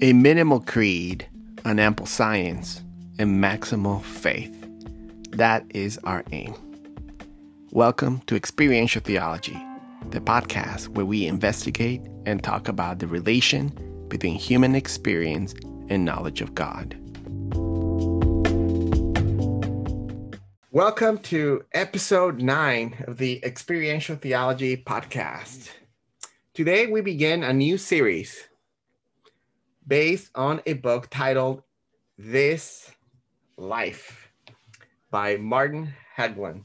A minimal creed, an ample science, and maximal faith. That is our aim. Welcome to Experiential Theology, the podcast where we investigate and talk about the relation between human experience and knowledge of God. Welcome to episode nine of the Experiential Theology podcast. Today we begin a new series based on a book titled This Life by Martin Hägglund.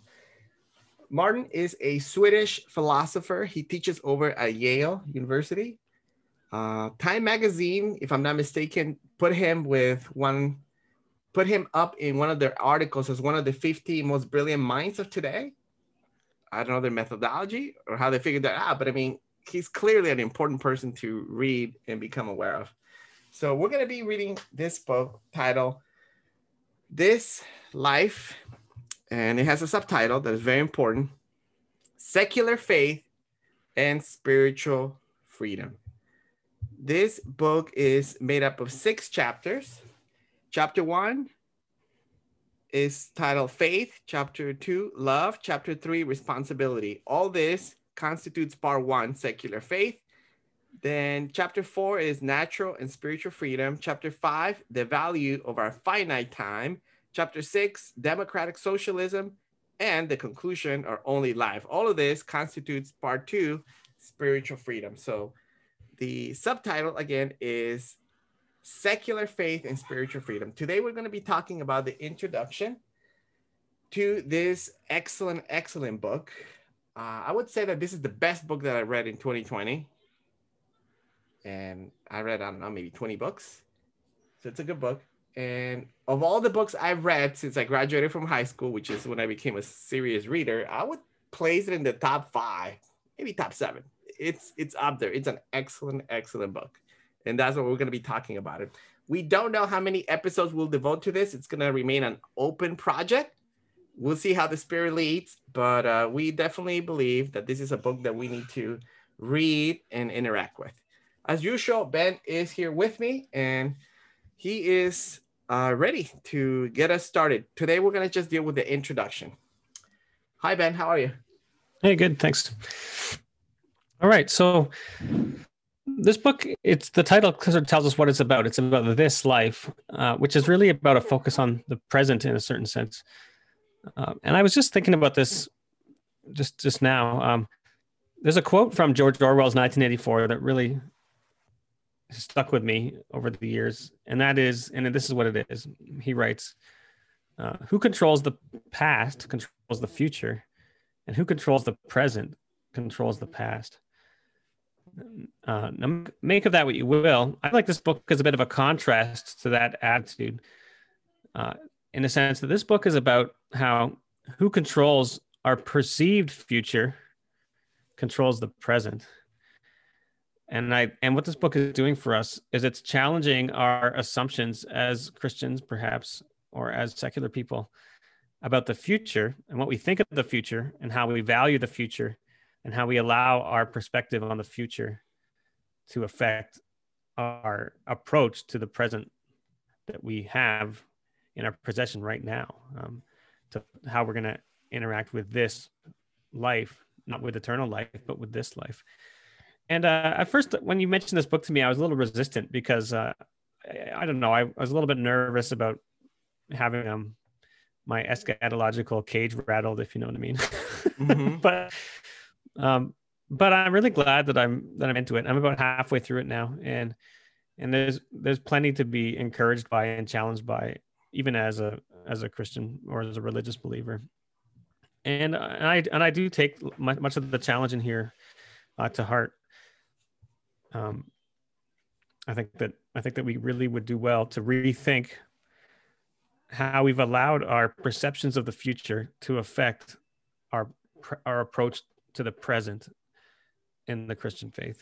Martin is a Swedish philosopher. He teaches over at Yale University. Uh, Time magazine, if I'm not mistaken, put him with one, put him up in one of their articles as one of the 50 most brilliant minds of today. I don't know their methodology or how they figured that out, but I mean, he's clearly an important person to read and become aware of. So we're going to be reading this book titled This Life, and it has a subtitle that is very important Secular Faith and Spiritual Freedom. This book is made up of six chapters. Chapter one is titled Faith, chapter two, Love, chapter three, Responsibility. All this constitutes part one, Secular Faith. Then chapter four is natural and spiritual freedom. Chapter five, the value of our finite time. Chapter six, democratic socialism. And the conclusion, our only life. All of this constitutes part two, spiritual freedom. So the subtitle again is secular faith and spiritual freedom. Today we're going to be talking about the introduction to this excellent, excellent book. Uh, I would say that this is the best book that I read in 2020 and I read, I don't know, maybe 20 books. So it's a good book. And of all the books I've read since I graduated from high school, which is when I became a serious reader, I would place it in the top five, maybe top seven. It's it's up there. It's an excellent, excellent book. And that's what we're going to be talking about it. We don't know how many episodes we'll devote to this. It's going to remain an open project. We'll see how the spirit leads, but uh, we definitely believe that this is a book that we need to read and interact with as usual, Ben is here with me and he is uh, ready to get us started. Today, we're going to just deal with the introduction. Hi, Ben. How are you? Hey, good. Thanks. All right. So, this book, it's the title sort of tells us what it's about. It's about this life, uh, which is really about a focus on the present in a certain sense. Uh, and I was just thinking about this just just now. Um, there's a quote from George Orwell's 1984 that really stuck with me over the years, and that is, and this is what it is. He writes, uh, "Who controls the past controls the future, and who controls the present controls the past." Uh, make of that what you will. I like this book as a bit of a contrast to that attitude, uh, in the sense that this book is about how who controls our perceived future controls the present and i and what this book is doing for us is it's challenging our assumptions as christians perhaps or as secular people about the future and what we think of the future and how we value the future and how we allow our perspective on the future to affect our approach to the present that we have in our possession right now um, to how we're going to interact with this life not with eternal life but with this life and uh, at first, when you mentioned this book to me, I was a little resistant because uh, I, I, don't know. I, I, was a little bit nervous about having um, my eschatological cage rattled, if you know what I mean. Mm-hmm. but um, but I'm really glad that I'm that I'm into it. I'm about halfway through it now, and and there's there's plenty to be encouraged by and challenged by, even as a as a Christian or as a religious believer. And, and I and I do take much of the challenge in here uh, to heart um, I think that I think that we really would do well to rethink how we've allowed our perceptions of the future to affect our our approach to the present in the Christian faith,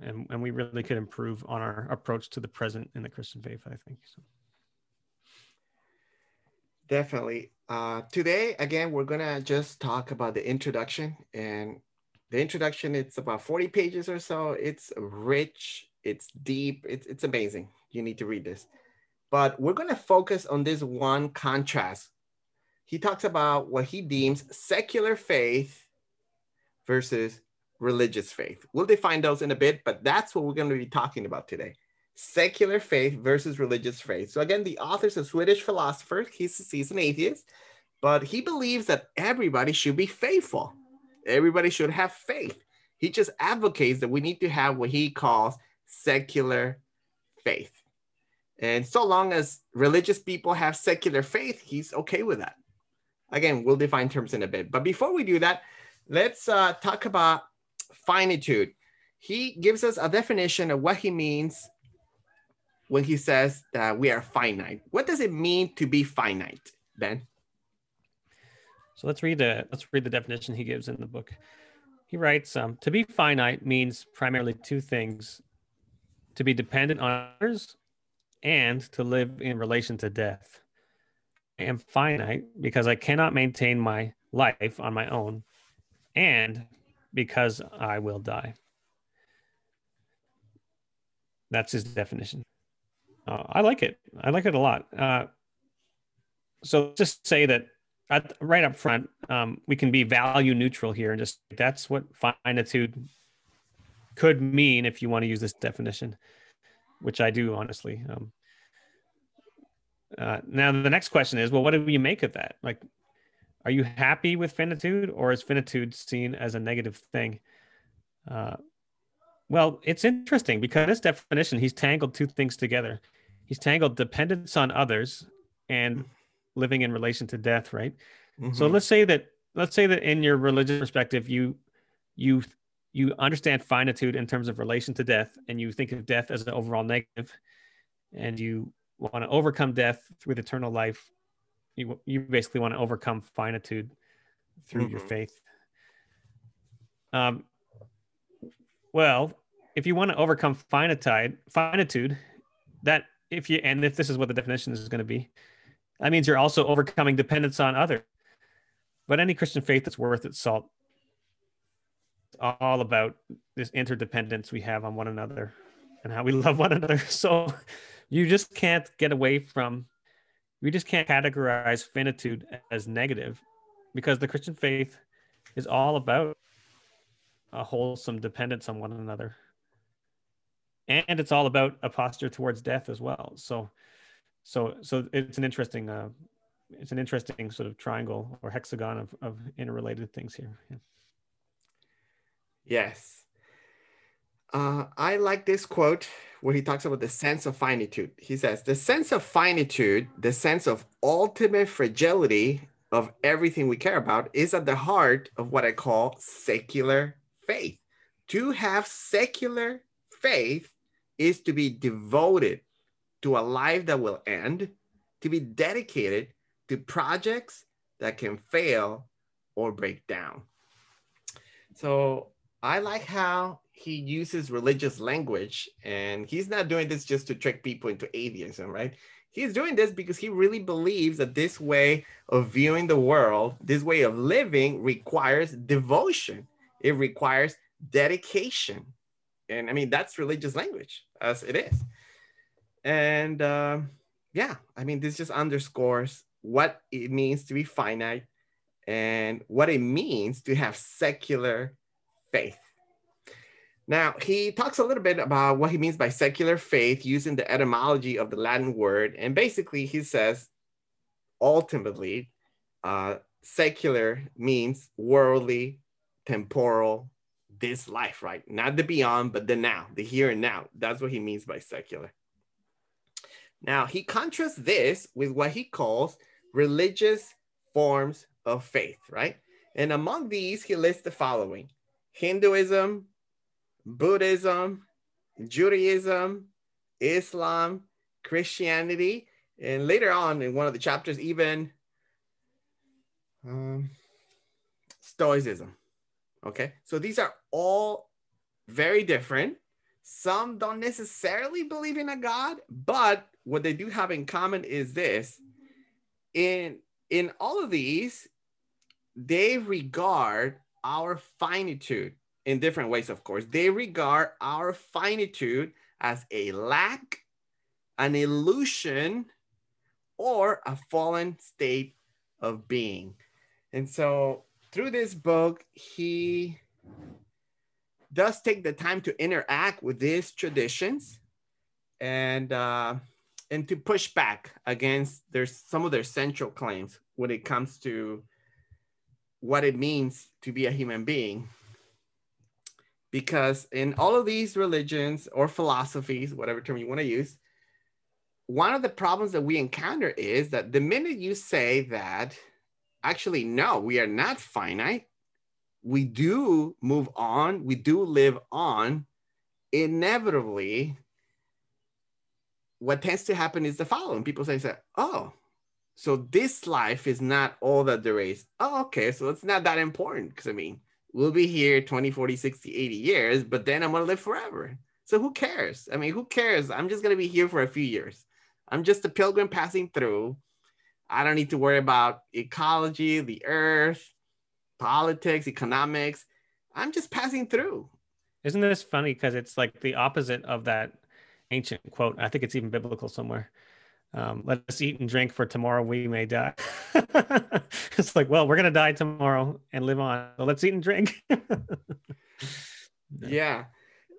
and and we really could improve on our approach to the present in the Christian faith. I think so. Definitely. Uh, today, again, we're gonna just talk about the introduction and the introduction it's about 40 pages or so it's rich It's deep. It's, it's amazing. You need to read this. But we're going to focus on this one contrast. He talks about what he deems secular faith versus religious faith. We'll define those in a bit, but that's what we're going to be talking about today secular faith versus religious faith. So, again, the author's a Swedish philosopher. He's, he's an atheist, but he believes that everybody should be faithful, everybody should have faith. He just advocates that we need to have what he calls secular faith. And so long as religious people have secular faith, he's okay with that. Again, we'll define terms in a bit. But before we do that, let's uh, talk about finitude. He gives us a definition of what he means when he says that we are finite. What does it mean to be finite, Ben? So let's read the let's read the definition he gives in the book. He writes, um, "To be finite means primarily two things: to be dependent on others, and to live in relation to death. I am finite because I cannot maintain my life on my own, and because I will die." That's his definition. Uh, I like it. I like it a lot. Uh, so just say that at, right up front, um, we can be value neutral here, and just that's what finitude could mean if you want to use this definition, which I do honestly. Um, uh, now the next question is, well, what do you make of that? Like, are you happy with finitude, or is finitude seen as a negative thing? Uh, well, it's interesting because this definition, he's tangled two things together he's tangled dependence on others and living in relation to death right mm-hmm. so let's say that let's say that in your religious perspective you you you understand finitude in terms of relation to death and you think of death as an overall negative and you want to overcome death with eternal life you you basically want to overcome finitude through mm-hmm. your faith um well if you want to overcome finitude finitude that if you and if this is what the definition is going to be, that means you're also overcoming dependence on others. But any Christian faith that's worth its salt. It's all about this interdependence we have on one another and how we love one another. So you just can't get away from we just can't categorize finitude as negative because the Christian faith is all about a wholesome dependence on one another and it's all about a posture towards death as well. So, so, so it's an interesting, uh, it's an interesting sort of triangle or hexagon of, of interrelated things here. Yeah. Yes. Uh, I like this quote where he talks about the sense of finitude. He says, The sense of finitude, the sense of ultimate fragility of everything we care about, is at the heart of what I call secular faith. To have secular faith is to be devoted to a life that will end, to be dedicated to projects that can fail or break down. So I like how he uses religious language, and he's not doing this just to trick people into atheism, right? He's doing this because he really believes that this way of viewing the world, this way of living requires devotion. It requires dedication. And I mean, that's religious language as it is. And uh, yeah, I mean, this just underscores what it means to be finite and what it means to have secular faith. Now, he talks a little bit about what he means by secular faith using the etymology of the Latin word. And basically, he says ultimately, uh, secular means worldly, temporal, this life, right? Not the beyond, but the now, the here and now. That's what he means by secular. Now, he contrasts this with what he calls religious forms of faith, right? And among these, he lists the following Hinduism, Buddhism, Judaism, Islam, Christianity, and later on in one of the chapters, even um, Stoicism. Okay, so these are all very different. Some don't necessarily believe in a God, but what they do have in common is this. In in all of these, they regard our finitude in different ways, of course. They regard our finitude as a lack, an illusion, or a fallen state of being. And so through this book, he does take the time to interact with these traditions and uh, and to push back against their some of their central claims when it comes to what it means to be a human being. Because in all of these religions or philosophies whatever term you want to use one of the problems that we encounter is that the minute you say that actually no we are not finite. We do move on we do live on inevitably what tends to happen is the following. People say, say oh so this life is not all that there is oh okay so it's not that important because i mean we'll be here 20 40 60 80 years but then i'm to live forever. So who cares? I mean who cares? I'm just to be here for a few years. I'm just a pilgrim passing through. I don't need to worry about ecology the earth politics economics. I'm just passing through. Isn't this funny because it's like the opposite of that ancient quote i think it's even biblical somewhere um, let us eat and drink for tomorrow we may die. it's like, well, we're going to die tomorrow and live on. So let's eat and drink. yeah.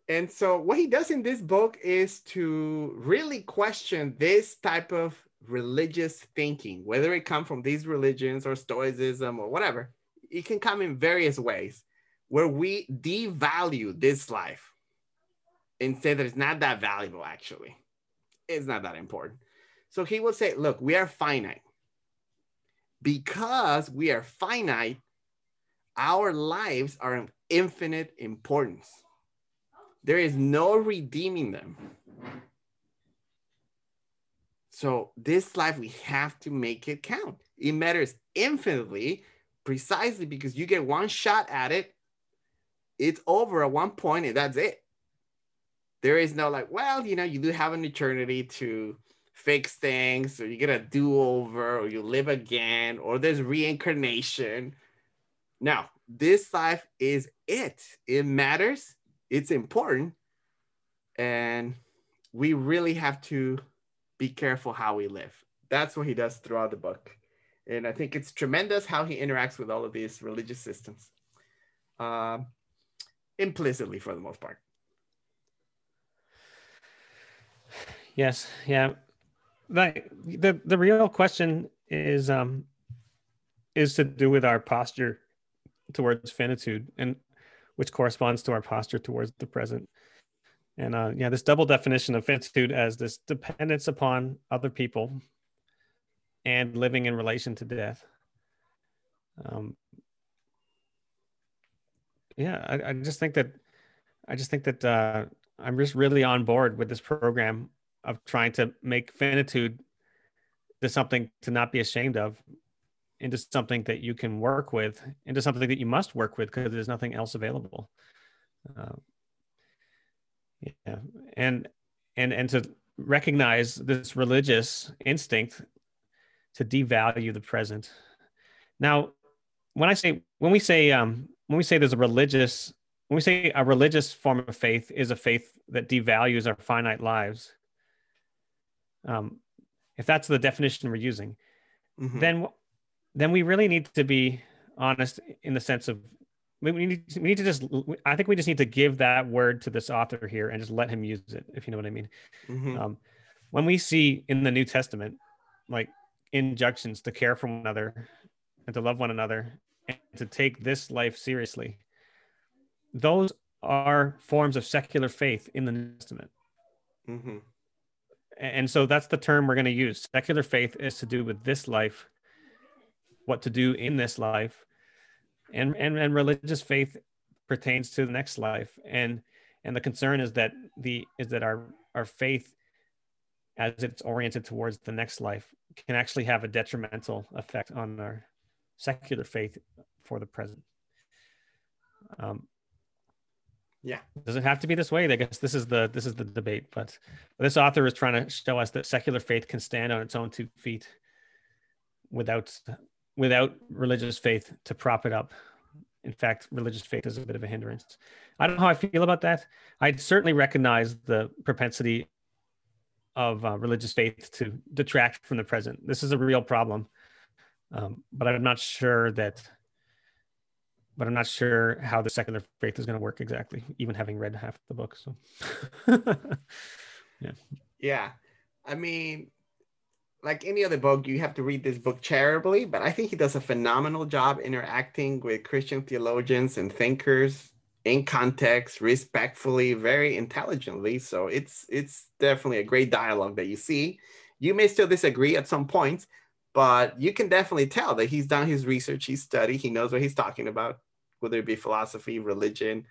And so what he does in this book is to really question this type of religious thinking, whether it come from these religions or stoicism or whatever. It can come in various ways where we devalue this life and say that it's not that valuable actually. It's not that important so he will say, look, we are finite. Because we are finite, our lives are of infinite importance. There is no redeeming them. So this life, we have to make it count. It matters infinitely, precisely because you get one shot at it. It's over at one point, and that's it. There is no like, well, you know, you do have an eternity to fix things or you get a do-over or you live again or there's reincarnation. Now, this life is it. It matters. It's important. And we really have to be careful how we live. That's what he does throughout the book. And i think it's tremendous how he interacts with all of these religious systems uh, implicitly for the most part yes. Yeah. The the the real question is um is to do with our posture towards finitude and which corresponds to our posture towards the present. And uh yeah this double definition of finitude as this dependence upon other people and living in relation to death. Um yeah i, I just think that i just think that uh i'm just really on board with this program of trying to make finitude to something to not be ashamed of into something that you can work with into something that you must work with because there's nothing else available. Uh, yeah. And and and to recognize this religious instinct to devalue the present. Now when i say when we say um when we say there's a religious when we say a religious form of faith is a faith that devalues our finite lives um, if that's the definition we're using, mm-hmm. then then we really need to be honest in the sense of we need we need to just I think we just need to give that word to this author here and just let him use it if you know what I mean. Mm-hmm. Um, when we see in the New Testament like injunctions to care for one another and to love one another and to take this life seriously, those are forms of secular faith in the New Testament. Mm-hmm and so that's the term we're going to use. Secular faith is to do with this life what to do in this life and and, and religious faith pertains to the next life. And and the concern is that the is that our our faith as it's oriented towards the next life can actually have a detrimental effect on our secular faith for the present. Um, yeah It does it have to be this way i guess this is the this is the debate but, but this author is trying to show us that secular faith can stand on its own two feet without without religious faith to prop it up in fact, religious faith is a bit of a hindrance. I don't know how I feel about that. I certainly recognize the propensity of uh, religious faith to detract from the present. This is a real problem, um, but I'm not sure that. But I'm not sure how the secular faith is going to work exactly, even having read half the book. So, yeah, yeah. I mean, like any other book, you have to read this book charitably, but I think he does a phenomenal job interacting with Christian theologians and thinkers in context, respectfully, very intelligently. So it's it's definitely a great dialogue that you see. You may still disagree at some points, but you can definitely tell that he's done his research, he's studied, he knows what he's talking about, whether it be philosophy, religion,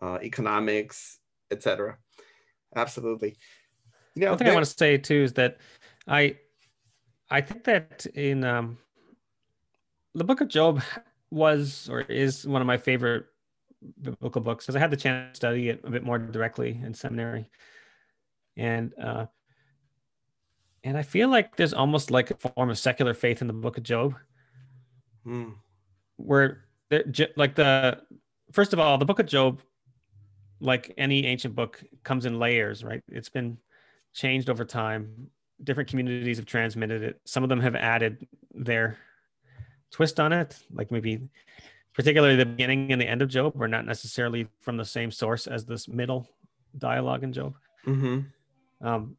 uh, economics, etc. Absolutely. You know, One thing I want to say too is that I I think that in um, the Book of Job was or is one of my favorite biblical books because I had the chance to study it a bit more directly in seminary, and uh, and I feel like there's almost like a form of secular faith in the Book of Job, hmm. where like the first of all, the Book of Job, like any ancient book, comes in layers, right? It's been changed over time different communities have transmitted it. Some of them have added their twist on it, like maybe particularly the beginning and the end of Job were not necessarily from the same source as this middle dialogue in Job. Mm-hmm. Um,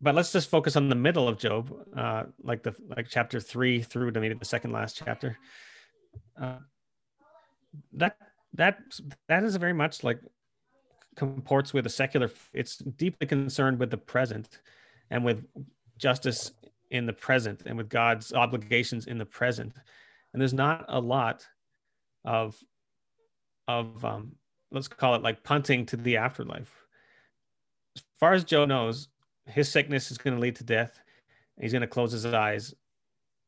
but let's just focus on the middle of Job, uh, like the like chapter three through to maybe the second last chapter. Uh, that that that is very much like comports with a secular. It's deeply concerned with the present and with justice in the present and with God's obligations in the present. And there's not a lot of of um, let's call it like punting to the afterlife. As far as Job knows, his sickness is going to lead to death. He's going to close his eyes,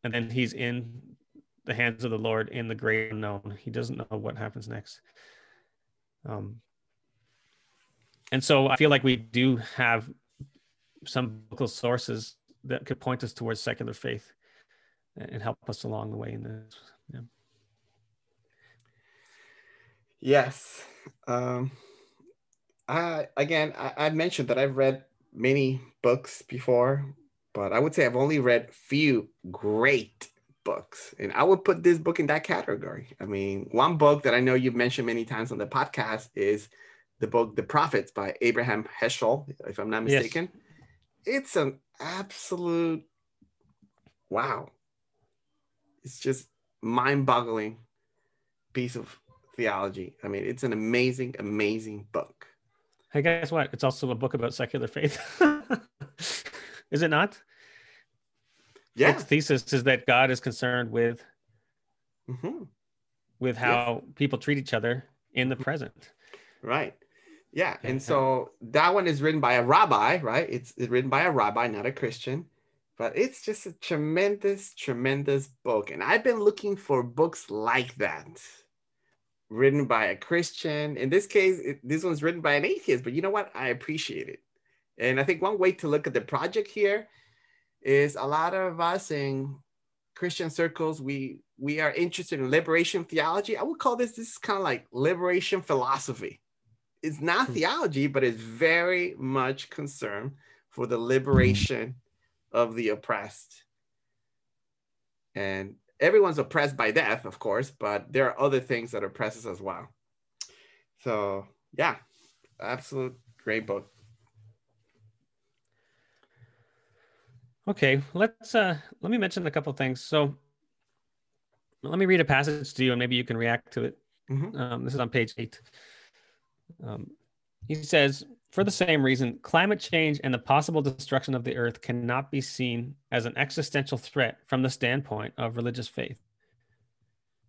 and then he's in the hands of the Lord in the great unknown. He doesn't know what happens next. Um, and so I feel like we do have some biblical sources that could point us towards secular faith and help us along the way in this. Yeah. Yes. Um, I again, I, I mentioned that I've read many books before, but I would say I've only read few great books, and I would put this book in that category. I mean, one book that I know you've mentioned many times on the podcast is the book "The Prophets" by Abraham Heschel, if I'm not mistaken. Yes it's an absolute wow. It's just mind-boggling piece of theology. I mean, it's an amazing, amazing book. Hey, guess what? It's also a book about secular faith. is it not? Yeah. Its thesis is that God is concerned with mm-hmm. with how people treat each other in the present. Right. Yeah, and so that one is written by a rabbi, right? It's, it's written by a rabbi, not a Christian, but it's just a tremendous, tremendous book. And I've been looking for books like that, written by a Christian. In this case, it, this one's written by an atheist, but you know what? I appreciate it. And I think one way to look at the project here is a lot of us in Christian circles, we we are interested in liberation theology. I would call this this is kind of like liberation philosophy it's not hmm. theology, but it's very much concerned for the liberation of the oppressed. And everyone's oppressed by death, of course, but there are other things that oppress us as well. So yeah, absolute great book. Okay, let's uh let me mention a couple things. So let me read a passage to you and maybe you can react to it. Mm-hmm. Um, this is on page eight. Um, he says, for the same reason, climate change and the possible destruction of the earth cannot be seen as an existential threat from the standpoint of religious faith.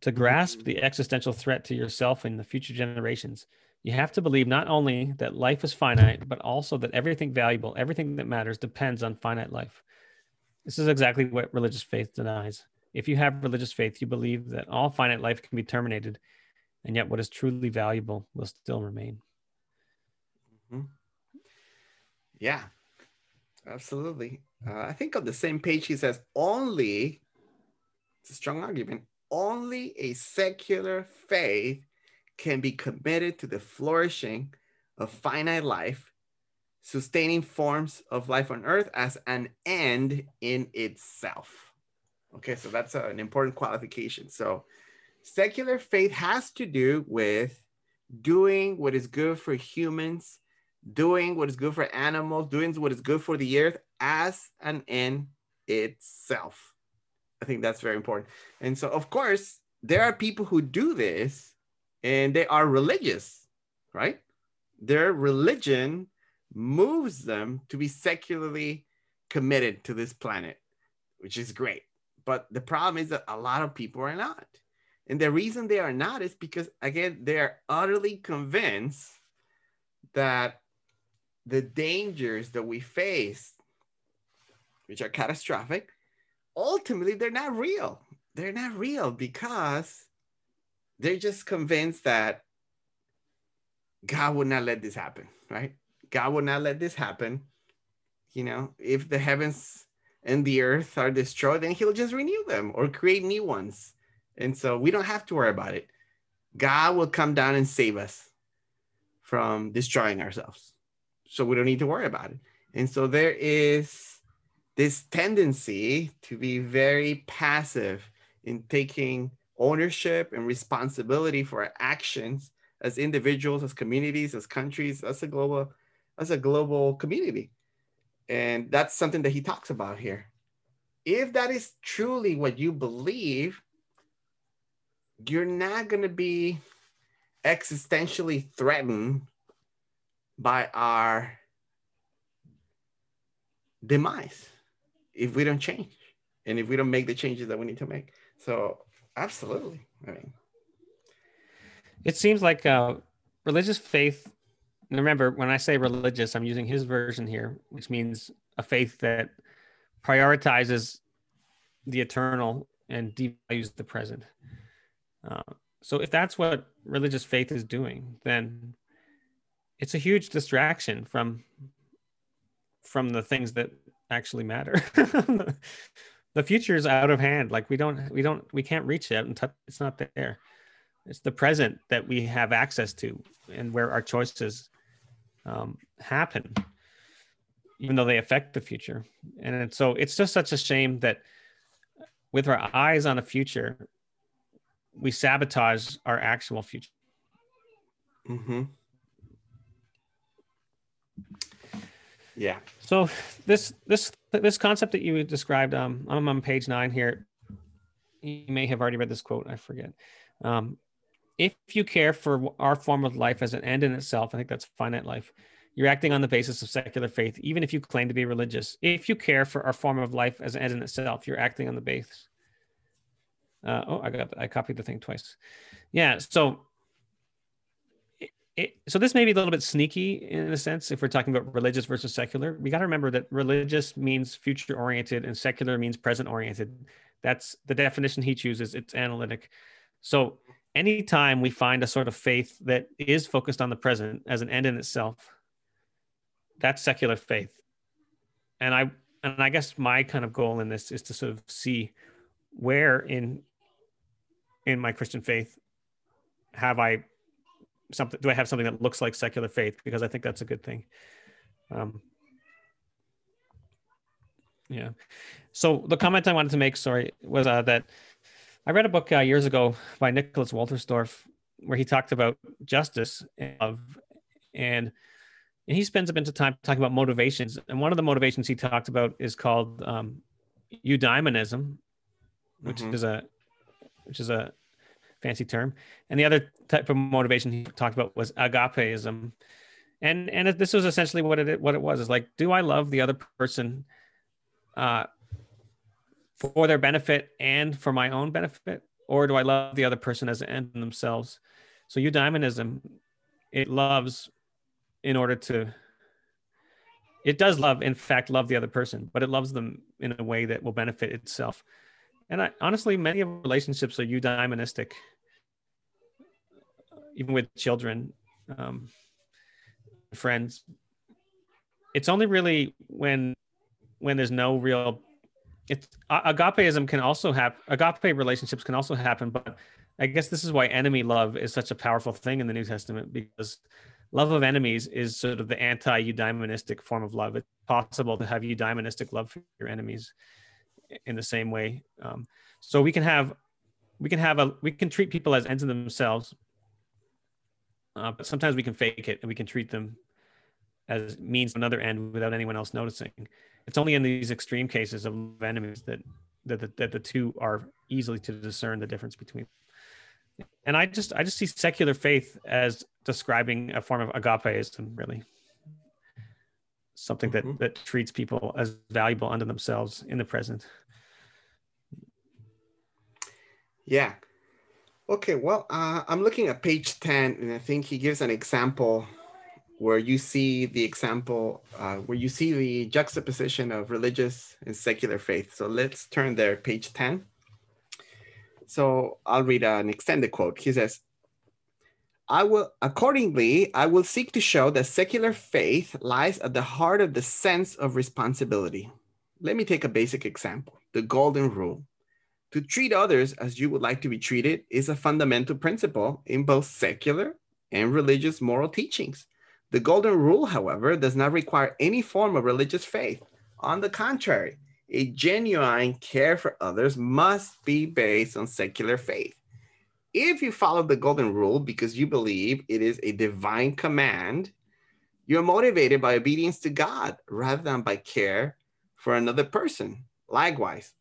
To grasp the existential threat to yourself and the future generations, you have to believe not only that life is finite, but also that everything valuable, everything that matters depends on finite life. This is exactly what religious faith denies. If you have religious faith, you believe that all finite life can be terminated and yet what is truly valuable will still remain. Mm-hmm. Yeah, absolutely. Uh, I think on the same page he says only. It's a strong argument. only a secular faith can be committed to the flourishing of finite life, sustaining forms of life on earth as an end in itself. Okay, so that's an important qualification. So, secular faith has to do with doing what is good for humans, doing what is good for animals, doing what is good for the earth as an end itself. I think that's very important. And so, of course, there are people who do this and they are religious, right? Their religion moves them to be secularly committed to this planet, which is great. But the problem is that a lot of people are not. And the reason they are not is because, again, they are utterly convinced that the dangers that we face, which are catastrophic, ultimately they're not real. They're not real because they're just convinced that God would not let this happen, right? God will not let this happen. You know, if the heavens and the earth are destroyed, then he'll just renew them or create new ones. And so we don't have to worry about it. God will come down and save us from destroying ourselves. So we don't need to worry about it. And so there is this tendency to be very passive in taking ownership and responsibility for our actions as individuals, as communities, as countries, as a global, as a global community. And that's something that he talks about here. If that is truly what you believe, you're not going to be existentially threatened by our demise if we don't change and if we don't make the changes that we need to make. So, absolutely. I mean, it seems like uh, religious faith. Remember, when I say religious, I'm using his version here, which means a faith that prioritizes the eternal and devalues the present. Uh, so, if that's what religious faith is doing, then it's a huge distraction from from the things that actually matter. the future is out of hand. Like we don't, we don't, we can't reach it and. It's not there. It's the present that we have access to, and where our choices um, happen, even though they affect the future. And so it's just such a shame that with our eyes on the future, we sabotage our actual future. Mm-hmm. Yeah. So this this this concept that you described, um, I'm on page nine here. You may have already read this quote. I forget. Um, if you care for our form of life as an end in itself, I think that's finite life. You're acting on the basis of secular faith, even if you claim to be religious. If you care for our form of life as an end in itself, you're acting on the base. Uh, oh, I got I copied the thing twice. Yeah. So it, so this may be a little bit sneaky in a sense if we're talking about religious versus secular we got to remember that religious means future oriented and secular means present oriented that's the definition he chooses it's analytic so anytime we find a sort of faith that is focused on the present as an end in itself that's secular faith. And i and i guess my kind of goal in this is to sort of see where in in my christian faith have i something do i have something that looks like secular faith? Because i think that's a good thing. Um, yeah. So the comment i wanted to make sorry was uh, that i read a book uh, years ago by nicholas wolterstorff where he talked about justice of and and he spends a bit of time talking about motivations and one of the motivations he talked about is called um, eudaimonism which mm-hmm. is a which is a fancy term. And the other type of motivation he talked about was agapeism. And and this was essentially what it what it was is like, do I love the other person uh, for their benefit and for my own benefit, or do I love the other person as an end in themselves? So eudaimonism, it loves in order to it does love in fact love the other person but it loves them in a way that will benefit itself and I, honestly many of relationships are eudaimonistic even with children, um, friends. It's only really when when there's no real it's agapeism can also have agape relationships can also happen, but I guess this is why enemy love is such a powerful thing in the New Testament because love of enemies is sort of the anti-eudaimonistic form of love. It's possible to have eudaimonistic love for your enemies in the same way. Um, so we can have we can have a we can treat people as ends in themselves, uh, but sometimes we can fake it and we can treat them as means to another end without anyone else noticing. It's only in these extreme cases of enemies that that the, that the two are easily to discern the difference between. And I just I just see secular faith as describing a form of agapeism, really. Something that mm-hmm. that treats people as valuable unto themselves in the present. Yeah. Okay, well, uh, I'm looking at page 10, and I think he gives an example where you see the example, uh, where you see the juxtaposition of religious and secular faith. So let's turn there, page 10. So I'll read an extended quote. He says, I will, accordingly, I will seek to show that secular faith lies at the heart of the sense of responsibility. Let me take a basic example the golden rule. To treat others as you would like to be treated is a fundamental principle in both secular and religious moral teachings. The Golden Rule, however, does not require any form of religious faith. On the contrary, a genuine care for others must be based on secular faith. If you follow the Golden Rule because you believe it is a divine command, you're motivated by obedience to God rather than by care for another person. Likewise,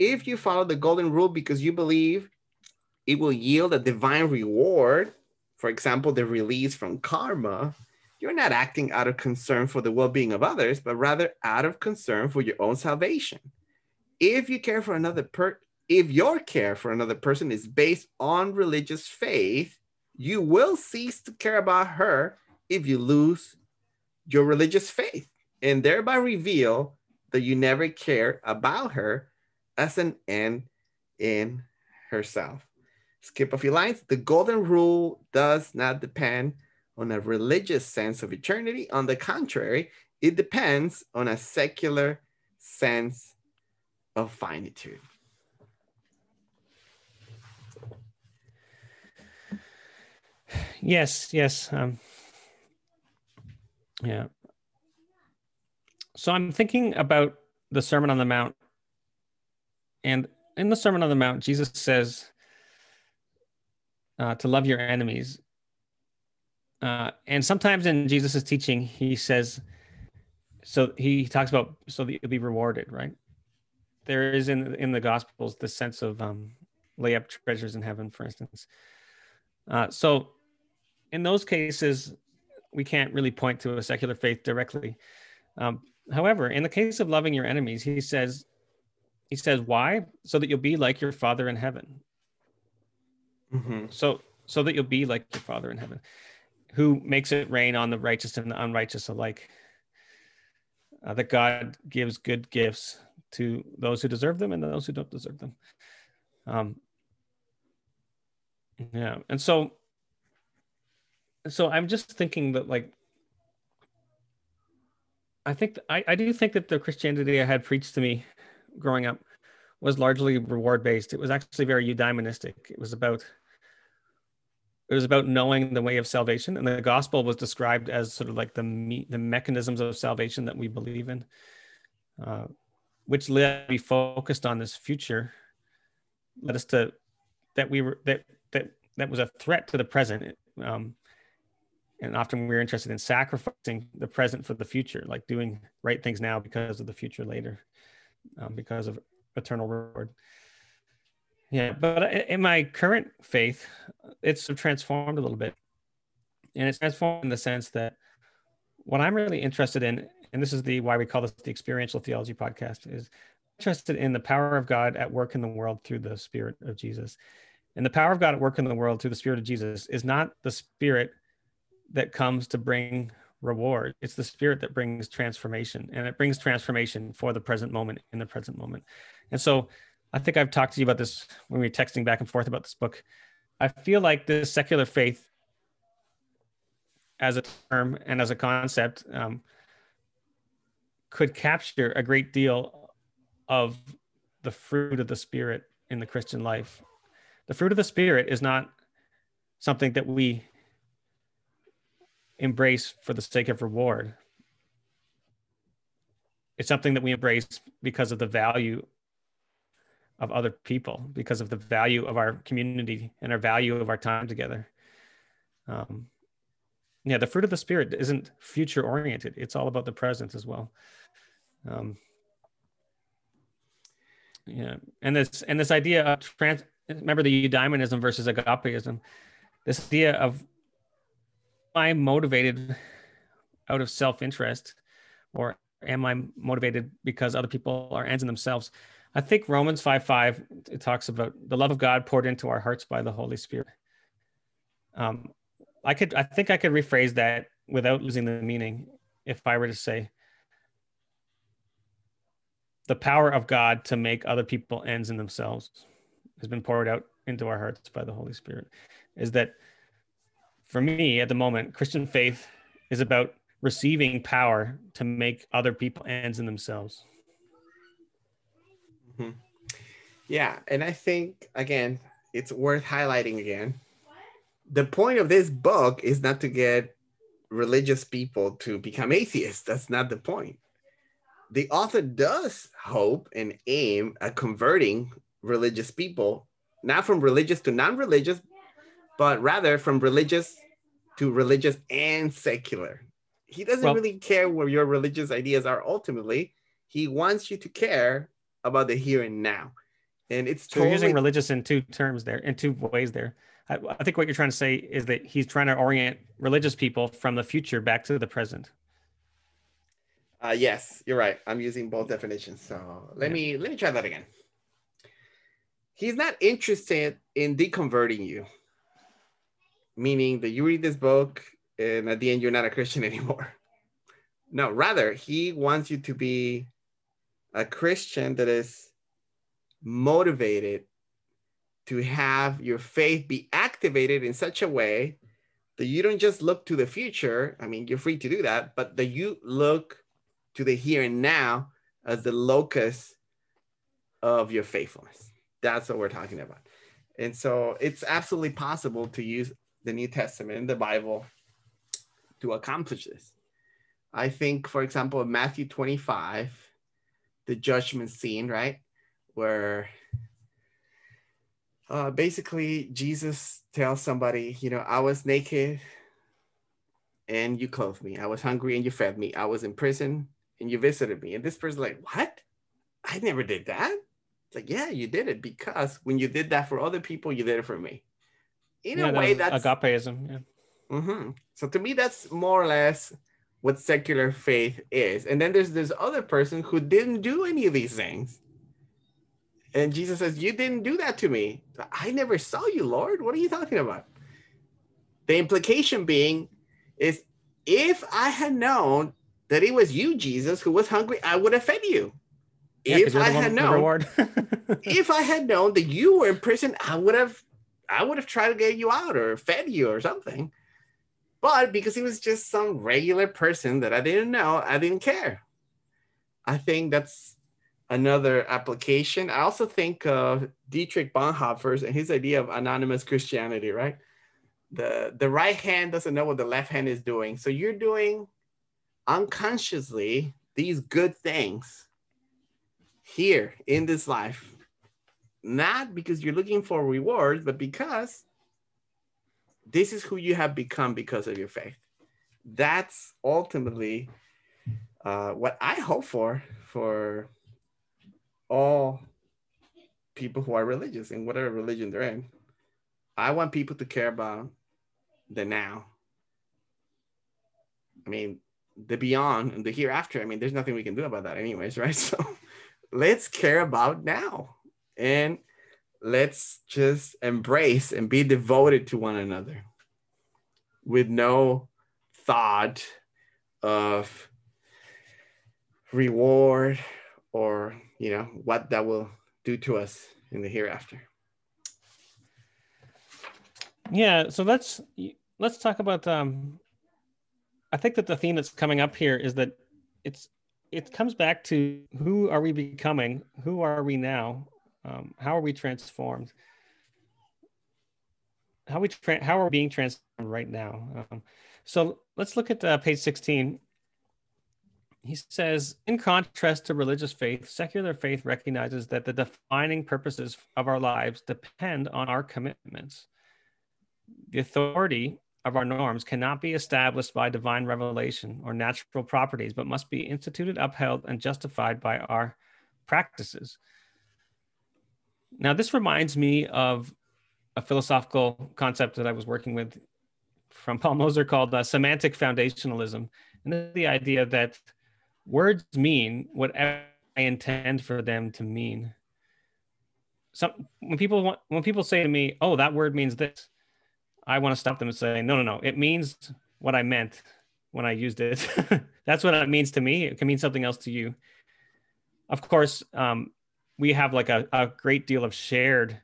if you follow the golden rule because you believe it will yield a divine reward, for example, the release from karma, you're not acting out of concern for the well being of others, but rather out of concern for your own salvation. If you care for another per if your care for another person is based on religious faith, you will cease to care about her if you lose your religious faith and thereby reveal that you never care about her as an end in herself. Skip a few lines. The golden rule does not depend on a religious sense of eternity. On the contrary, it depends on a secular sense of finitude. Yes, yes. Um, yeah. So I'm thinking about the Sermon on the Mount and in the Sermon on the Mount, Jesus says uh, to love your enemies. Uh, and sometimes in Jesus' teaching, he says, so he talks about so that you'll be rewarded, right? There is in in the Gospels the sense of um, lay up treasures in heaven, for instance. Uh, so in those cases, we can't really point to a secular faith directly. Um, however, in the case of loving your enemies, he says he says, "Why? So that you'll be like your Father in heaven." Mm-hmm. So, so that you'll be like your Father in heaven, who makes it rain on the righteous and the unrighteous alike. Uh, that God gives good gifts to those who deserve them and those who don't deserve them. Um, yeah, and so, so I'm just thinking that like I think I, I do think that the Christianity I had preached to me growing up was largely reward based. It was actually very eudaimonistic. It was about it was about knowing the way of salvation, and the gospel was described as sort of like the me- the mechanisms of salvation that we believe in, uh, which led me focused on this future, led us to that we were that that that was a threat to the present. Um, and often we're interested in sacrificing the present for the future, like doing right things now because of the future later um, because of eternal reward. Yeah, but in my current faith, it's transformed a little bit. And it's transformed in the sense that what I'm really interested in, and this is the why we call this the experiential theology podcast, is interested in the power of God at work in the world through the spirit of Jesus. And the power of God at work in the world through the spirit of Jesus is not the spirit that comes to bring reward. It's the spirit that brings transformation and it brings transformation for the present moment in the present moment. And so I think I've talked to you about this when we were texting back and forth about this book. I feel like this secular faith as a term and as a concept um, could capture a great deal of the fruit of the spirit in the Christian life. The fruit of the spirit is not something that we embrace for the sake of reward. It's something that we embrace because of the value of other people, because of the value of our community and our value of our time together. Um, yeah, the fruit of the spirit isn't future oriented; it's all about the present as well. Um, yeah, and this and this idea of trans. Remember the eudaimonism versus agapeism. This idea of am I'm motivated out of self interest, or am I motivated because other people are ends in themselves? I think Romans 5 5, it talks about the love of God poured into our hearts by the Holy Spirit. Um, I could, I think I could rephrase that without losing the meaning if I were to say, the power of God to make other people ends in themselves has been poured out into our hearts by the Holy Spirit. Is that for me at the moment, Christian faith is about receiving power to make other people ends in themselves. Mm-hmm. Yeah. And I think, again, it's worth highlighting again. The point of this book is not to get religious people to become atheists. That's not the point. The author does hope and aim at converting religious people, not from religious to non religious, but rather from religious to religious and secular. He doesn't well, really care where your religious ideas are ultimately. He wants you to care about the here and now. And it's so totally- using religious in two terms there, in two ways there. I, I think what you're trying to say is that he's trying to orient religious people from the future back to the present. Uh, yes, you're right. I'm using both definitions. So let yeah. me let me try that again. He's not interested in deconverting you, meaning that you read this book and at the end you're not a Christian anymore. No, rather he wants you to be a Christian that is motivated to have your faith be activated in such a way that you don't just look to the future. I mean, you're free to do that, but that you look to the here and now as the locus of your faithfulness. That's what we're talking about. And so it's absolutely possible to use the New Testament, the Bible, to accomplish this. I think, for example, Matthew 25, the judgment scene, right? Where uh, basically Jesus tells somebody, you know, I was naked and you clothed me. I was hungry and you fed me. I was in prison and you visited me. And this person's like, what? I never did that. It's like, yeah, you did it because when you did that for other people, you did it for me. In yeah, a way, that's agapeism. Yeah. Mm-hmm. So to me, that's more or less what secular faith is. And then there's this other person who didn't do any of these things. And Jesus says, You didn't do that to me. I never saw you, Lord. What are you talking about? The implication being is if I had known that it was you, Jesus, who was hungry, I would have fed you. Yeah, if I had known, if I had known that you were in prison, I would have, I would have tried to get you out or fed you or something. But because he was just some regular person that I didn't know, I didn't care. I think that's another application. I also think of Dietrich Bonhoeffer's and his idea of anonymous Christianity, right? The, the right hand doesn't know what the left hand is doing. So you're doing unconsciously these good things here in this life, not because you're looking for rewards, but because this is who you have become because of your faith. That's ultimately uh, what I hope for for all people who are religious in whatever religion they're in. I want people to care about the now. I mean, the beyond and the hereafter. I mean, there's nothing we can do about that, anyways, right? So let's care about now and let's just embrace and be devoted to one another with no thought of reward or you know what that will do to us in the hereafter yeah so let's let's talk about um i think that the theme that's coming up here is that it's it comes back to who are we becoming? Who are we now? Um, how are we transformed? How we tra- how are we being transformed right now? Um, so let's look at uh, page 16. He says, in contrast to religious faith, secular faith recognizes that the defining purposes of our lives depend on our commitments. The authority of our norms cannot be established by divine revelation or natural properties, but must be instituted, upheld, and justified by our practices. Now, this reminds me of a philosophical concept that I was working with from Paul Moser called uh, semantic foundationalism. And the idea that words mean whatever I intend for them to mean. Some, when people want, when people say to me, "Oh, that word means this," I want to stop them and say, no, no, no. It means what I meant when I used it. That's what it means to me. It can mean something else to you. Of course, um, we have like a, a great deal of shared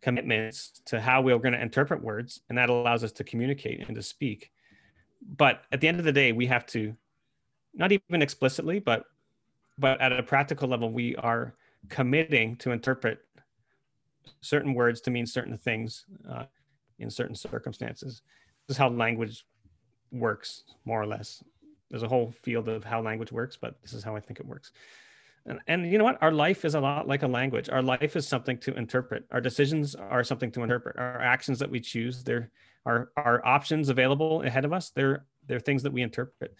commitments to how we're going to interpret words, and that allows us to communicate and to speak. But at the end of the day, we have to, not even explicitly, but but at a practical level, we are committing to interpret certain words to mean certain things. Uh, in certain circumstances. This is how language works, more or less. There's a whole field of how language works, but this is how I think it works. And, and you know what? Our life is a lot like a language. Our life is something to interpret. Our decisions are something to interpret. Our actions that we choose, there are our options available ahead of us. They're they're things that we interpret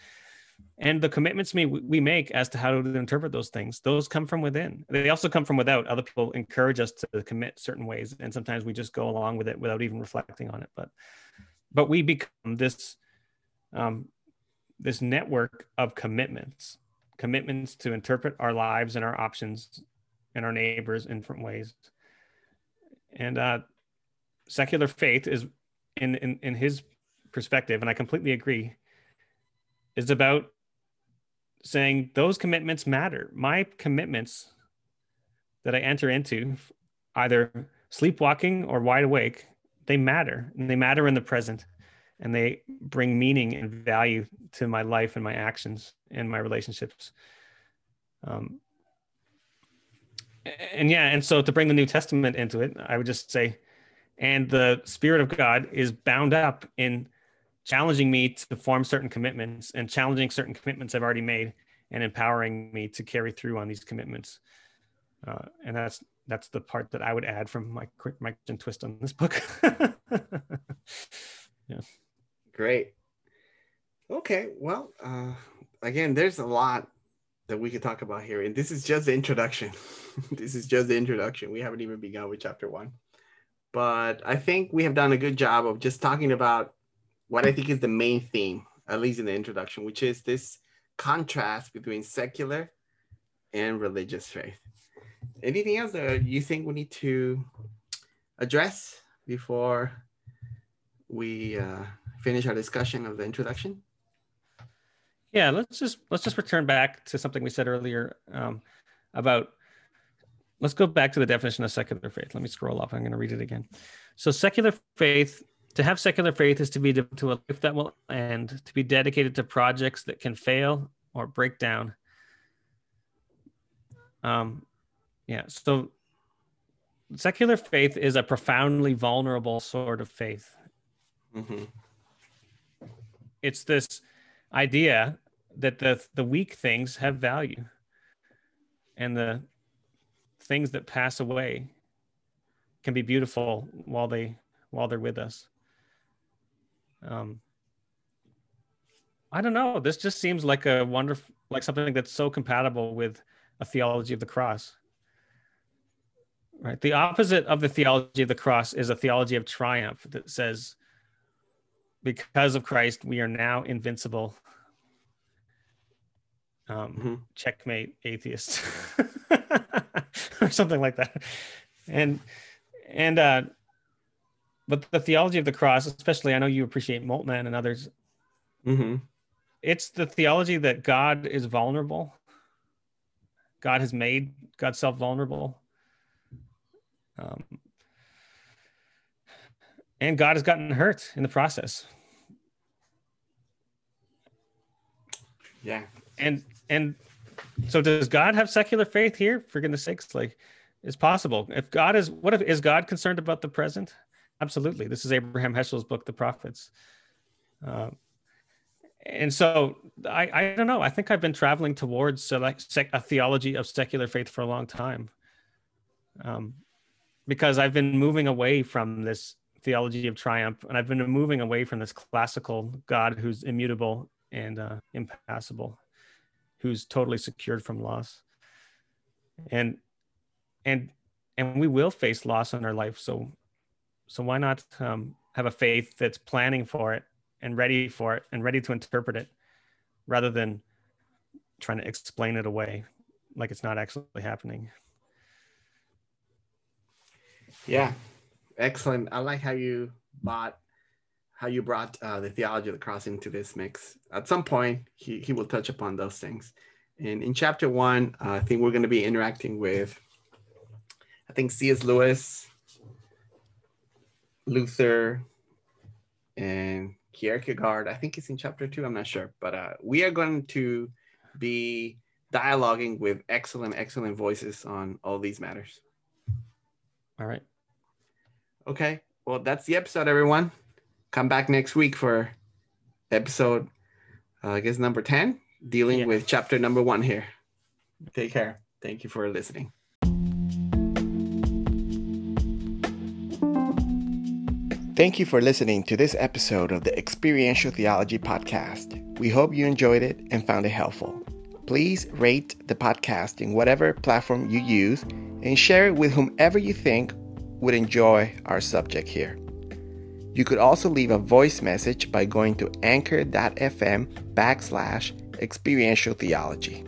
and the commitments we, we make as to how to interpret those things those come from within they also come from without other people encourage us to commit certain ways and sometimes we just go along with it without even reflecting on it but but we become this um, this network of commitments commitments to interpret our lives and our options and our neighbors in different ways and uh, secular faith is in, in in his perspective and i completely agree is about saying those commitments matter. My commitments that I enter into, either sleepwalking or wide awake, they matter and they matter in the present and they bring meaning and value to my life and my actions and my relationships. Um, and yeah, and so to bring the New Testament into it, I would just say, and the Spirit of God is bound up in challenging me to form certain commitments and challenging certain commitments I've already made and empowering me to carry through on these commitments. Uh, and that's that's the part that I would add from my quick my twist on this book. yeah. Great. Okay. Well, uh, again, there's a lot that we could talk about here, and this is just the introduction. this is just the introduction. We haven't even begun with chapter one, but I think we have done a good job of just talking about what I think is the main theme, at least in the introduction, which is this contrast between secular and religious faith. Anything else that you think we need to address before we uh, finish our discussion of the introduction? Yeah, let's just let's just return back to something we said earlier um, about. Let's go back to the definition of secular faith. Let me scroll up. I'm going to read it again. So, secular faith to have secular faith is to be to a life that will end, to be dedicated to projects that can fail or break down. Um, yeah. So secular faith is a profoundly vulnerable sort of faith. Mm-hmm. It's this idea that the the weak things have value, and the things that pass away can be beautiful while they while they're with us. Um, I don't know. This just seems like a wonderful, like something that's so compatible with a theology of the cross. Right. The opposite of the theology of the cross is a theology of triumph that says, because of Christ, we are now invincible. Um, mm-hmm. Checkmate, atheist, or something like that. And and uh, but the theology of the cross, especially, I know you appreciate Moltmann and others. Mm-hmm. It's the theology that God is vulnerable. God has made God self vulnerable. Um, and God has gotten hurt in the process. Yeah, And and so does God have secular faith here? For goodness sakes, like it's possible. If God is what if is God concerned about the present? Absolutely. This is Abraham Heschel's book, The Prophets. Uh, and so I, I don't know. I think I've been traveling towards select, sec, a theology of secular faith for a long time, um, because I've been moving away from this theology of triumph, and I've been moving away from this classical God who's immutable and uh, impassible, who's totally secured from loss, and and and we will face loss in our life. So so why not um, have a faith that's planning for it and ready for it and ready to interpret it rather than trying to explain it away like it's not actually happening. Yeah, excellent. I like how you bought how you brought uh, the theology of the cross into this mix. At some point, he, he will touch upon those things. And in chapter one, uh, I think we're going to be interacting with, I think C.S. Lewis, Luther, and Kierkegaard. I think it's in chapter two. I'm not sure, but uh, we are going to be dialoguing with excellent, excellent voices on all these matters. All right. Okay. Well, that's the episode, everyone. Come back next week for episode, uh, I guess, number 10, dealing yeah. with chapter number one here. Take care. Thank you for listening. Thank you for listening to this episode of the Experiential Theology Podcast. We hope you enjoyed it and found it helpful. Please rate the podcast in whatever platform you use and share it with whomever you think would enjoy our subject here. You could also leave a voice message by going to anchor.fm backslash experiential theology.